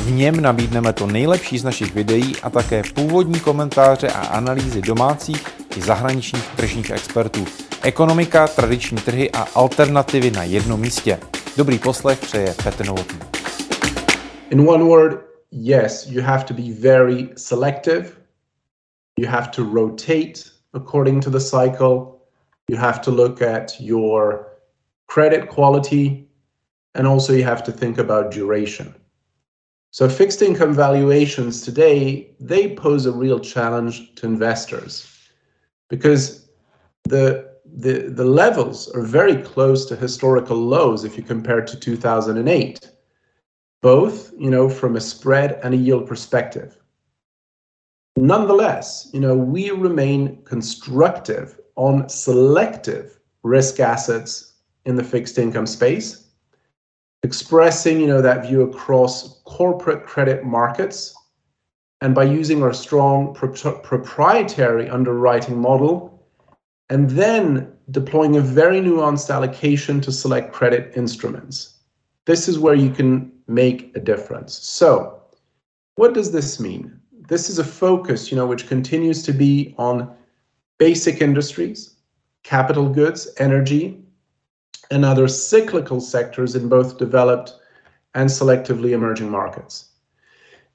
V něm nabídneme to nejlepší z našich videí a také původní komentáře a analýzy domácích i zahraničních tržních expertů. Ekonomika, tradiční trhy a alternativy na jednom místě. Dobrý poslech přeje Petr Novotný. In one word, yes, you have to be very selective. You have to rotate according to the cycle. You have to look at your credit quality and also you have to think about duration. So fixed income valuations today, they pose a real challenge to investors because the, the, the levels are very close to historical lows if you compare to 2008, both, you know, from a spread and a yield perspective. Nonetheless, you know, we remain constructive on selective risk assets in the fixed income space expressing you know that view across corporate credit markets and by using our strong pro proprietary underwriting model and then deploying a very nuanced allocation to select credit instruments. This is where you can make a difference. So what does this mean? This is a focus you know which continues to be on basic industries capital goods energy and other cyclical sectors in both developed and selectively emerging markets.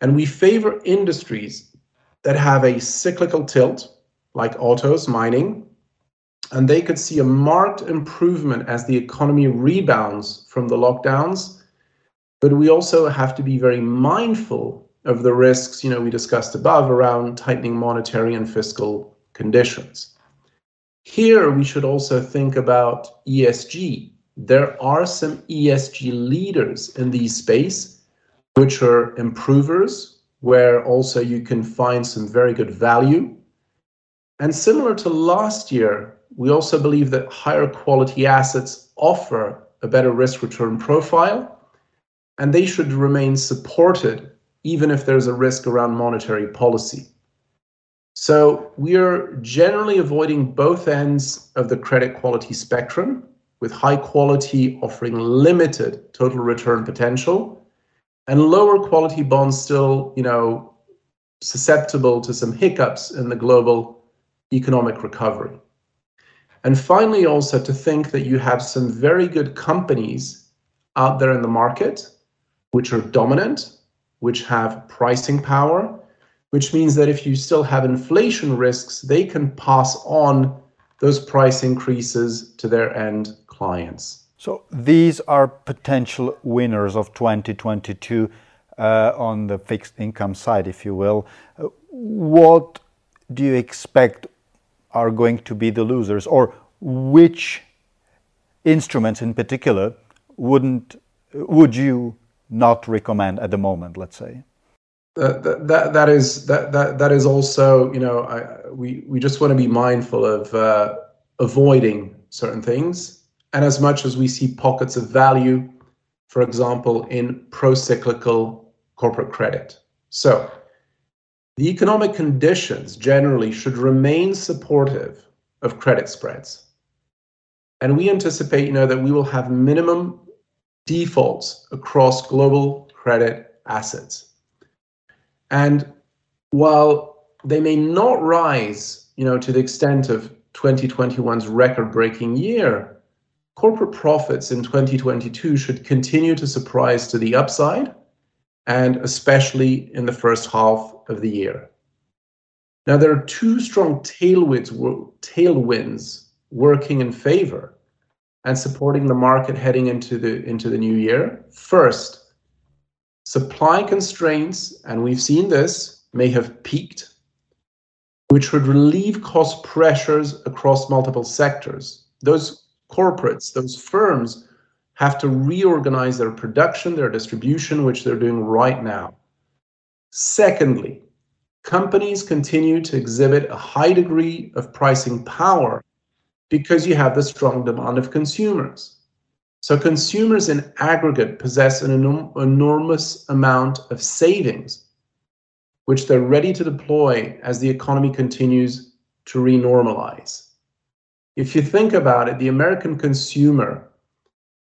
And we favor industries that have a cyclical tilt, like autos, mining, and they could see a marked improvement as the economy rebounds from the lockdowns. But we also have to be very mindful of the risks, you know, we discussed above around tightening monetary and fiscal conditions. Here, we should also think about ESG. There are some ESG leaders in these space, which are improvers, where also you can find some very good value. And similar to last year, we also believe that higher quality assets offer a better risk return profile, and they should remain supported even if there's a risk around monetary policy. So we are generally avoiding both ends of the credit quality spectrum, with high quality offering limited total return potential, and lower quality bonds still, you know, susceptible to some hiccups in the global economic recovery. And finally, also to think that you have some very good companies out there in the market, which are dominant, which have pricing power, which means that if you still have inflation risks, they can pass on those price increases to their end clients. So these are potential winners of 2022 uh, on the fixed income side, if you will. Uh, what do you expect are going to be the losers, or which instruments in particular wouldn't would you not recommend at the moment? Let's say that, that that is that that that is also you know I, we we just want to be mindful of uh, avoiding certain things and as much as we see pockets of value for example in pro-cyclical corporate credit. So the economic conditions generally should remain supportive of credit spreads. And we anticipate you know that we will have minimum defaults across global credit assets. And while they may not rise, you know, to the extent of 2021's record-breaking year, corporate profits in 2022 should continue to surprise to the upside, and especially in the first half of the year. Now, there are two strong tailwinds, working in favor and supporting the market heading into the into the new year. First, Supply constraints, and we've seen this, may have peaked, which would relieve cost pressures across multiple sectors. Those corporates, those firms, have to reorganize their production, their distribution, which they're doing right now. Secondly, companies continue to exhibit a high degree of pricing power because you have the strong demand of consumers. So consumers in aggregate possess an enorm- enormous amount of savings, which they're ready to deploy as the economy continues to renormalize. If you think about it, the American consumer,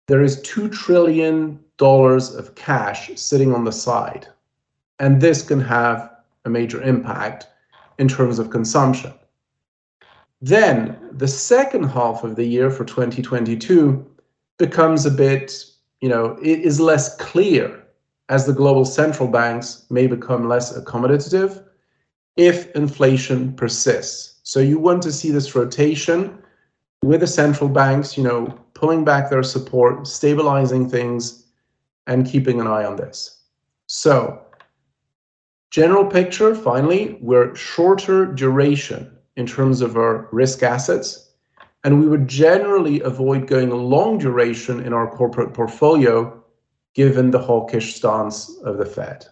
there is $2 trillion of cash sitting on the side. And this can have a major impact in terms of consumption. Then the second half of the year for 2022 becomes a bit, you know, it is less clear as the global central banks may become less accommodative if inflation persists. So you want to see this rotation with the central banks, you know, pulling back their support, stabilizing things, and keeping an eye on this. So, general picture, finally, we're shorter duration in terms of our risk assets, and we would generally avoid going long duration in our corporate portfolio given the hawkish stance of the Fed.